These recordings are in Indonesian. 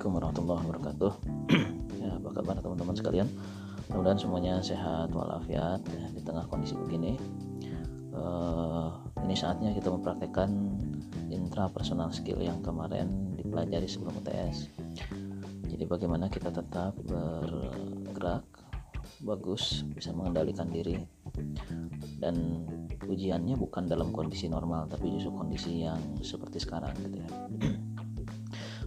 Assalamualaikum warahmatullahi wabarakatuh. Ya apa kabar teman-teman sekalian? Mudah-mudahan semuanya sehat walafiat ya, di tengah kondisi begini. Uh, ini saatnya kita mempraktekkan intrapersonal skill yang kemarin dipelajari sebelum UTS jadi bagaimana kita tetap bergerak bagus bisa mengendalikan diri. Dan ujiannya bukan dalam kondisi normal tapi justru kondisi yang seperti sekarang gitu ya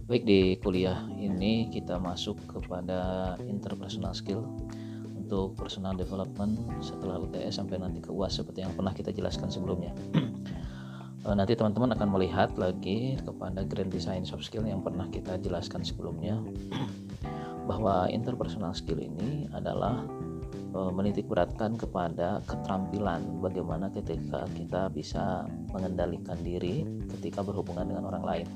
Baik di kuliah ini kita masuk kepada interpersonal skill untuk personal development setelah UTS sampai nanti ke UAS seperti yang pernah kita jelaskan sebelumnya. Eh, nanti teman-teman akan melihat lagi kepada grand design soft skill yang pernah kita jelaskan sebelumnya bahwa interpersonal skill ini adalah eh, menitik beratkan kepada keterampilan bagaimana ketika kita bisa mengendalikan diri ketika berhubungan dengan orang lain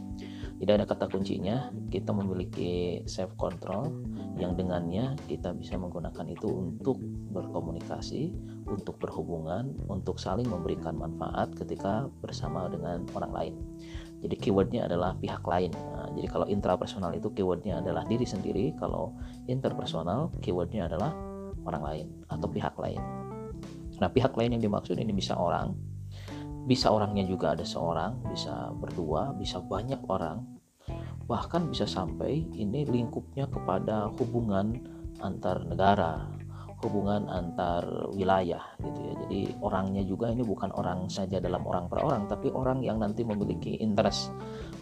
tidak ada kata kuncinya. Kita memiliki self control yang dengannya kita bisa menggunakan itu untuk berkomunikasi untuk berhubungan untuk saling memberikan manfaat ketika bersama dengan orang lain. Jadi keywordnya adalah pihak lain. Nah, jadi kalau intrapersonal itu keywordnya adalah diri sendiri. Kalau interpersonal keywordnya adalah orang lain atau pihak lain. Nah pihak lain yang dimaksud ini bisa orang bisa orangnya juga ada seorang, bisa berdua, bisa banyak orang, bahkan bisa sampai ini lingkupnya kepada hubungan antar negara, hubungan antar wilayah gitu ya. Jadi orangnya juga ini bukan orang saja dalam orang per orang, tapi orang yang nanti memiliki interest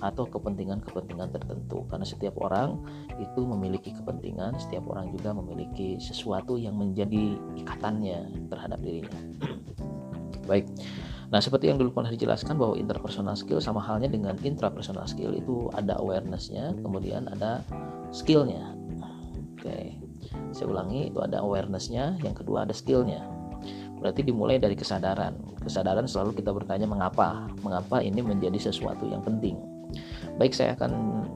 atau kepentingan-kepentingan tertentu. Karena setiap orang itu memiliki kepentingan, setiap orang juga memiliki sesuatu yang menjadi ikatannya terhadap dirinya. Baik. Nah, seperti yang dulu pernah dijelaskan bahwa interpersonal skill sama halnya dengan intrapersonal skill itu ada awarenessnya, kemudian ada skillnya. Oke, saya ulangi itu ada awarenessnya, yang kedua ada skillnya. Berarti dimulai dari kesadaran. Kesadaran selalu kita bertanya mengapa, mengapa ini menjadi sesuatu yang penting. Baik, saya akan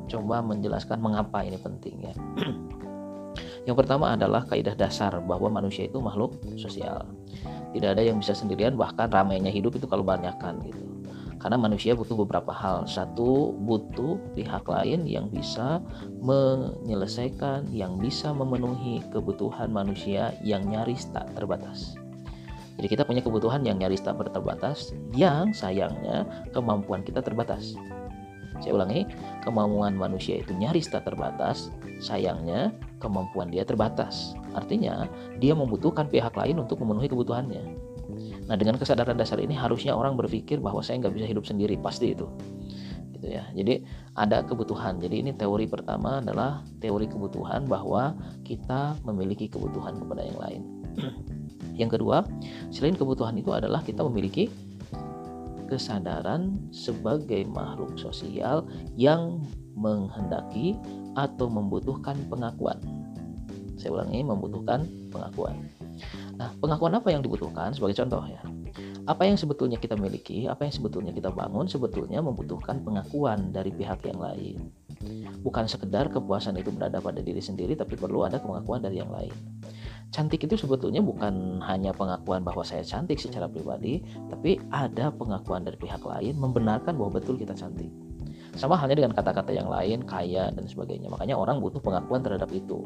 coba menjelaskan mengapa ini penting ya. Yang pertama adalah kaidah dasar bahwa manusia itu makhluk sosial tidak ada yang bisa sendirian bahkan ramainya hidup itu kalau banyakkan gitu. Karena manusia butuh beberapa hal. Satu butuh pihak lain yang bisa menyelesaikan yang bisa memenuhi kebutuhan manusia yang nyaris tak terbatas. Jadi kita punya kebutuhan yang nyaris tak terbatas yang sayangnya kemampuan kita terbatas saya ulangi, kemampuan manusia itu nyaris tak terbatas, sayangnya kemampuan dia terbatas. Artinya, dia membutuhkan pihak lain untuk memenuhi kebutuhannya. Nah, dengan kesadaran dasar ini harusnya orang berpikir bahwa saya nggak bisa hidup sendiri, pasti itu. Gitu ya. Jadi ada kebutuhan. Jadi ini teori pertama adalah teori kebutuhan bahwa kita memiliki kebutuhan kepada yang lain. yang kedua, selain kebutuhan itu adalah kita memiliki kesadaran sebagai makhluk sosial yang menghendaki atau membutuhkan pengakuan. Saya ulangi, membutuhkan pengakuan. Nah, pengakuan apa yang dibutuhkan? Sebagai contoh ya, apa yang sebetulnya kita miliki, apa yang sebetulnya kita bangun, sebetulnya membutuhkan pengakuan dari pihak yang lain. Bukan sekedar kepuasan itu berada pada diri sendiri, tapi perlu ada pengakuan dari yang lain cantik itu sebetulnya bukan hanya pengakuan bahwa saya cantik secara pribadi, tapi ada pengakuan dari pihak lain membenarkan bahwa betul kita cantik. Sama halnya dengan kata-kata yang lain, kaya dan sebagainya. Makanya orang butuh pengakuan terhadap itu.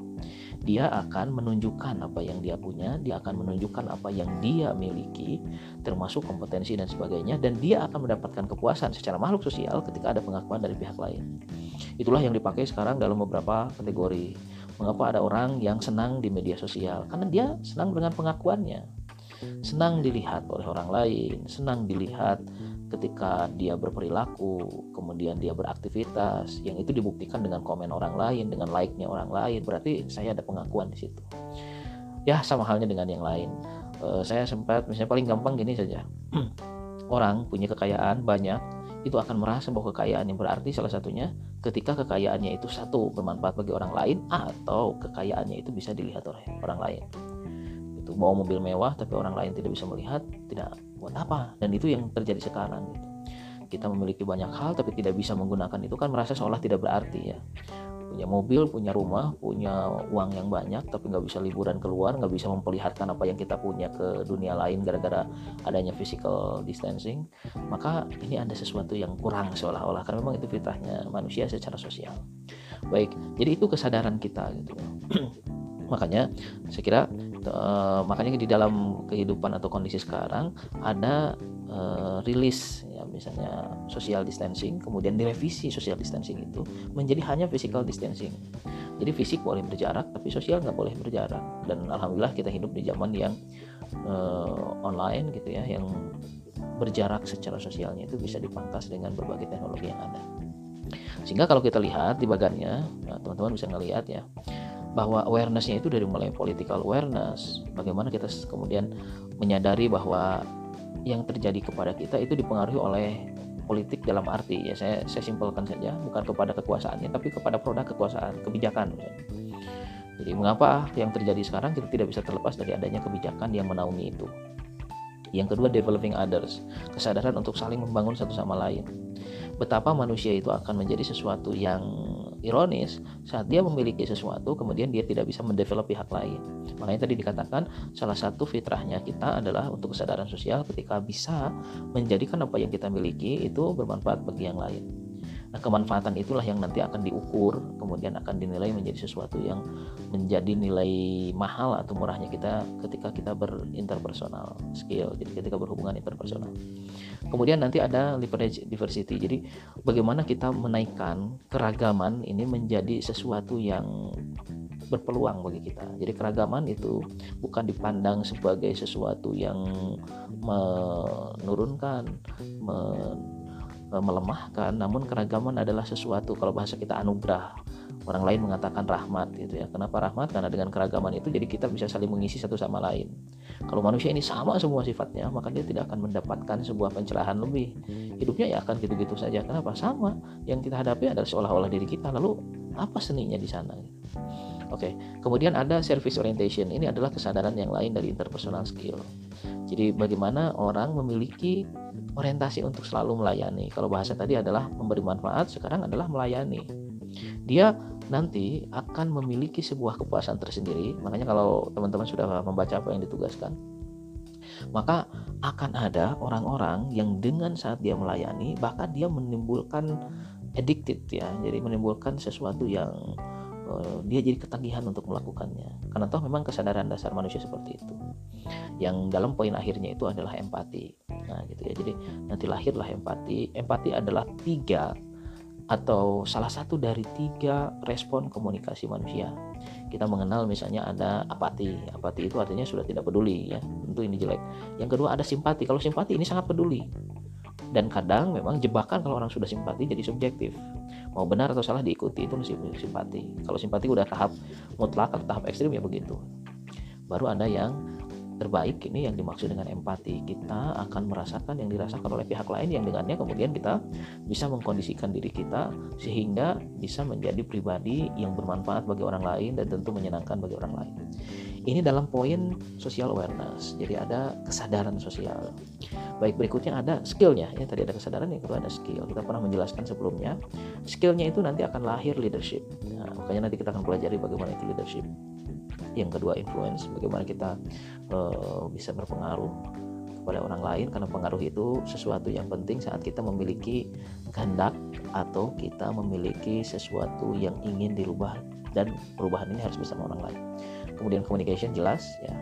Dia akan menunjukkan apa yang dia punya, dia akan menunjukkan apa yang dia miliki, termasuk kompetensi dan sebagainya, dan dia akan mendapatkan kepuasan secara makhluk sosial ketika ada pengakuan dari pihak lain. Itulah yang dipakai sekarang dalam beberapa kategori Mengapa ada orang yang senang di media sosial? Karena dia senang dengan pengakuannya. Senang dilihat oleh orang lain, senang dilihat ketika dia berperilaku, kemudian dia beraktivitas, yang itu dibuktikan dengan komen orang lain, dengan like-nya orang lain, berarti saya ada pengakuan di situ. Ya, sama halnya dengan yang lain. Uh, saya sempat, misalnya paling gampang gini saja. orang punya kekayaan banyak, itu akan merasa bahwa kekayaan yang berarti salah satunya ketika kekayaannya itu satu bermanfaat bagi orang lain atau kekayaannya itu bisa dilihat oleh orang lain. Itu bawa mobil mewah tapi orang lain tidak bisa melihat tidak buat apa. Dan itu yang terjadi sekarang gitu. Kita memiliki banyak hal tapi tidak bisa menggunakan itu kan merasa seolah tidak berarti ya punya mobil, punya rumah, punya uang yang banyak, tapi nggak bisa liburan keluar, nggak bisa memperlihatkan apa yang kita punya ke dunia lain gara-gara adanya physical distancing, maka ini ada sesuatu yang kurang seolah-olah karena memang itu fitrahnya manusia secara sosial. baik jadi itu kesadaran kita gitu makanya saya kira uh, makanya di dalam kehidupan atau kondisi sekarang ada uh, rilis ya misalnya social distancing kemudian direvisi social distancing itu menjadi hanya physical distancing. Jadi fisik boleh berjarak tapi sosial nggak boleh berjarak. Dan alhamdulillah kita hidup di zaman yang uh, online gitu ya yang berjarak secara sosialnya itu bisa dipangkas dengan berbagai teknologi yang ada. Sehingga kalau kita lihat di bagannya nah, teman-teman bisa ngelihat ya bahwa awarenessnya itu dari mulai political awareness bagaimana kita kemudian menyadari bahwa yang terjadi kepada kita itu dipengaruhi oleh politik dalam arti ya saya saya simpelkan saja bukan kepada kekuasaannya tapi kepada produk kekuasaan kebijakan jadi mengapa yang terjadi sekarang kita tidak bisa terlepas dari adanya kebijakan yang menaungi itu? Yang kedua developing others kesadaran untuk saling membangun satu sama lain. Betapa manusia itu akan menjadi sesuatu yang ironis saat dia memiliki sesuatu kemudian dia tidak bisa mendevelop pihak lain. Makanya tadi dikatakan salah satu fitrahnya kita adalah untuk kesadaran sosial ketika bisa menjadikan apa yang kita miliki itu bermanfaat bagi yang lain Nah, kemanfaatan itulah yang nanti akan diukur, kemudian akan dinilai menjadi sesuatu yang menjadi nilai mahal atau murahnya kita ketika kita berinterpersonal skill, jadi ketika berhubungan interpersonal. Kemudian nanti ada leverage diversity. Jadi bagaimana kita menaikkan keragaman ini menjadi sesuatu yang berpeluang bagi kita. Jadi keragaman itu bukan dipandang sebagai sesuatu yang menurunkan, Eh, melemahkan. Namun keragaman adalah sesuatu kalau bahasa kita anugerah orang lain mengatakan rahmat gitu ya. Kenapa rahmat? Karena dengan keragaman itu jadi kita bisa saling mengisi satu sama lain. Kalau manusia ini sama semua sifatnya maka dia tidak akan mendapatkan sebuah pencerahan lebih. Hidupnya ya akan gitu-gitu saja. Kenapa? Sama. Yang kita hadapi adalah seolah-olah diri kita. Lalu apa seninya di sana? Oke, kemudian ada service orientation. Ini adalah kesadaran yang lain dari interpersonal skill. Jadi bagaimana orang memiliki orientasi untuk selalu melayani. Kalau bahasa tadi adalah memberi manfaat, sekarang adalah melayani. Dia nanti akan memiliki sebuah kepuasan tersendiri. Makanya kalau teman-teman sudah membaca apa yang ditugaskan, maka akan ada orang-orang yang dengan saat dia melayani bahkan dia menimbulkan addicted ya. Jadi menimbulkan sesuatu yang Eh, dia jadi ketagihan untuk melakukannya. Karena toh memang kesadaran dasar manusia seperti itu. Yang dalam poin akhirnya itu adalah empati. Nah gitu ya. Jadi nanti lahirlah empati. Empati adalah tiga atau salah satu dari tiga respon komunikasi manusia. Kita mengenal misalnya ada apati. Apati itu artinya sudah tidak peduli ya. Tentu ini jelek. Yang kedua ada simpati. Kalau simpati ini sangat peduli. Dan kadang memang jebakan kalau orang sudah simpati jadi subjektif. Mau benar atau salah diikuti itu masih simpati. Kalau simpati udah tahap mutlak atau tahap ekstrim ya begitu. Baru ada yang terbaik ini yang dimaksud dengan empati. Kita akan merasakan yang dirasakan oleh pihak lain yang dengannya kemudian kita bisa mengkondisikan diri kita sehingga bisa menjadi pribadi yang bermanfaat bagi orang lain dan tentu menyenangkan bagi orang lain. Ini dalam poin social awareness. Jadi ada kesadaran sosial. Baik berikutnya ada skillnya. Ya tadi ada kesadaran yang kedua ada skill. Kita pernah menjelaskan sebelumnya skillnya itu nanti akan lahir leadership. Nah, makanya nanti kita akan pelajari bagaimana itu leadership yang kedua influence. Bagaimana kita uh, bisa berpengaruh kepada orang lain. Karena pengaruh itu sesuatu yang penting saat kita memiliki kehendak atau kita memiliki sesuatu yang ingin dirubah. Dan perubahan ini harus bersama orang lain. Kemudian communication jelas ya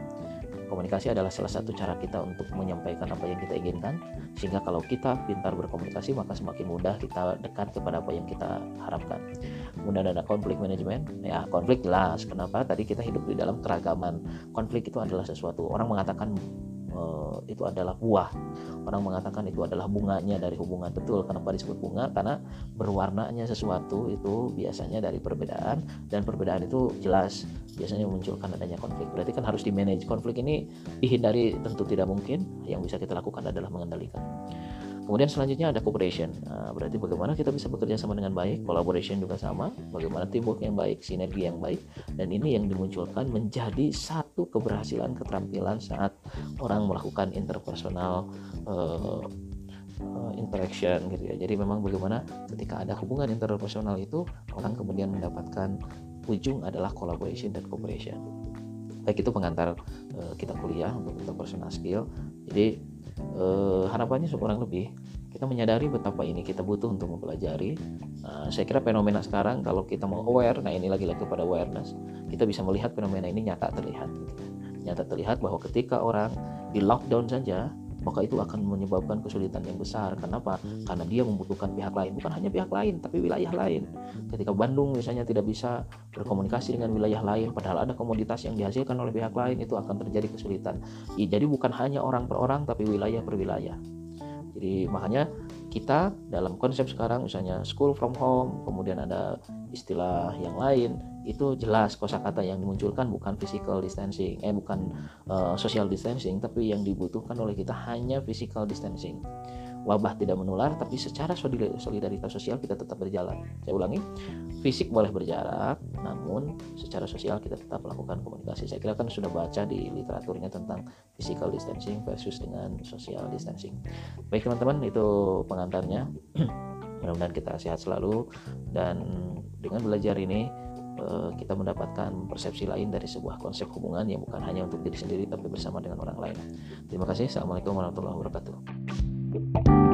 komunikasi adalah salah satu cara kita untuk menyampaikan apa yang kita inginkan. Sehingga kalau kita pintar berkomunikasi maka semakin mudah kita dekat kepada apa yang kita harapkan. Kemudian ada konflik manajemen. Ya konflik jelas. Kenapa? Tadi kita hidup di dalam keragaman. Konflik itu adalah sesuatu. Orang mengatakan uh, itu adalah buah. Orang mengatakan itu adalah bunganya dari hubungan. Betul, kenapa disebut bunga? Karena berwarnanya sesuatu itu biasanya dari perbedaan dan perbedaan itu jelas biasanya memunculkan adanya konflik. Berarti kan harus di manage. Konflik ini dihindari tentu tidak mungkin. Yang bisa kita lakukan adalah mengendalikan. Kemudian selanjutnya ada cooperation. Nah, berarti bagaimana kita bisa bekerja sama dengan baik, collaboration juga sama, bagaimana teamwork yang baik, sinergi yang baik, dan ini yang dimunculkan menjadi satu keberhasilan keterampilan saat orang melakukan interpersonal uh, interaction gitu ya. Jadi memang bagaimana ketika ada hubungan interpersonal itu orang kemudian mendapatkan ujung adalah collaboration dan cooperation. Baik itu pengantar uh, kita kuliah untuk interpersonal skill. Jadi eh, harapannya seorang lebih kita menyadari betapa ini kita butuh untuk mempelajari. Nah, saya kira fenomena sekarang kalau kita mau aware, nah ini lagi-lagi kepada awareness, kita bisa melihat fenomena ini nyata terlihat. Gitu. Nyata terlihat bahwa ketika orang di lockdown saja, maka itu akan menyebabkan kesulitan yang besar. Kenapa? Karena dia membutuhkan pihak lain, bukan hanya pihak lain, tapi wilayah lain. Ketika Bandung misalnya tidak bisa berkomunikasi dengan wilayah lain, padahal ada komoditas yang dihasilkan oleh pihak lain, itu akan terjadi kesulitan. Jadi bukan hanya orang per orang, tapi wilayah per wilayah. Jadi makanya kita dalam konsep sekarang misalnya school from home, kemudian ada istilah yang lain, itu jelas kosakata yang dimunculkan bukan physical distancing, eh bukan uh, social distancing, tapi yang dibutuhkan oleh kita hanya physical distancing wabah tidak menular tapi secara solidaritas sosial kita tetap berjalan saya ulangi fisik boleh berjarak namun secara sosial kita tetap melakukan komunikasi saya kira kan sudah baca di literaturnya tentang physical distancing versus dengan social distancing baik teman-teman itu pengantarnya mudah-mudahan kita sehat selalu dan dengan belajar ini eh, kita mendapatkan persepsi lain dari sebuah konsep hubungan yang bukan hanya untuk diri sendiri tapi bersama dengan orang lain. Terima kasih. Assalamualaikum warahmatullahi wabarakatuh. you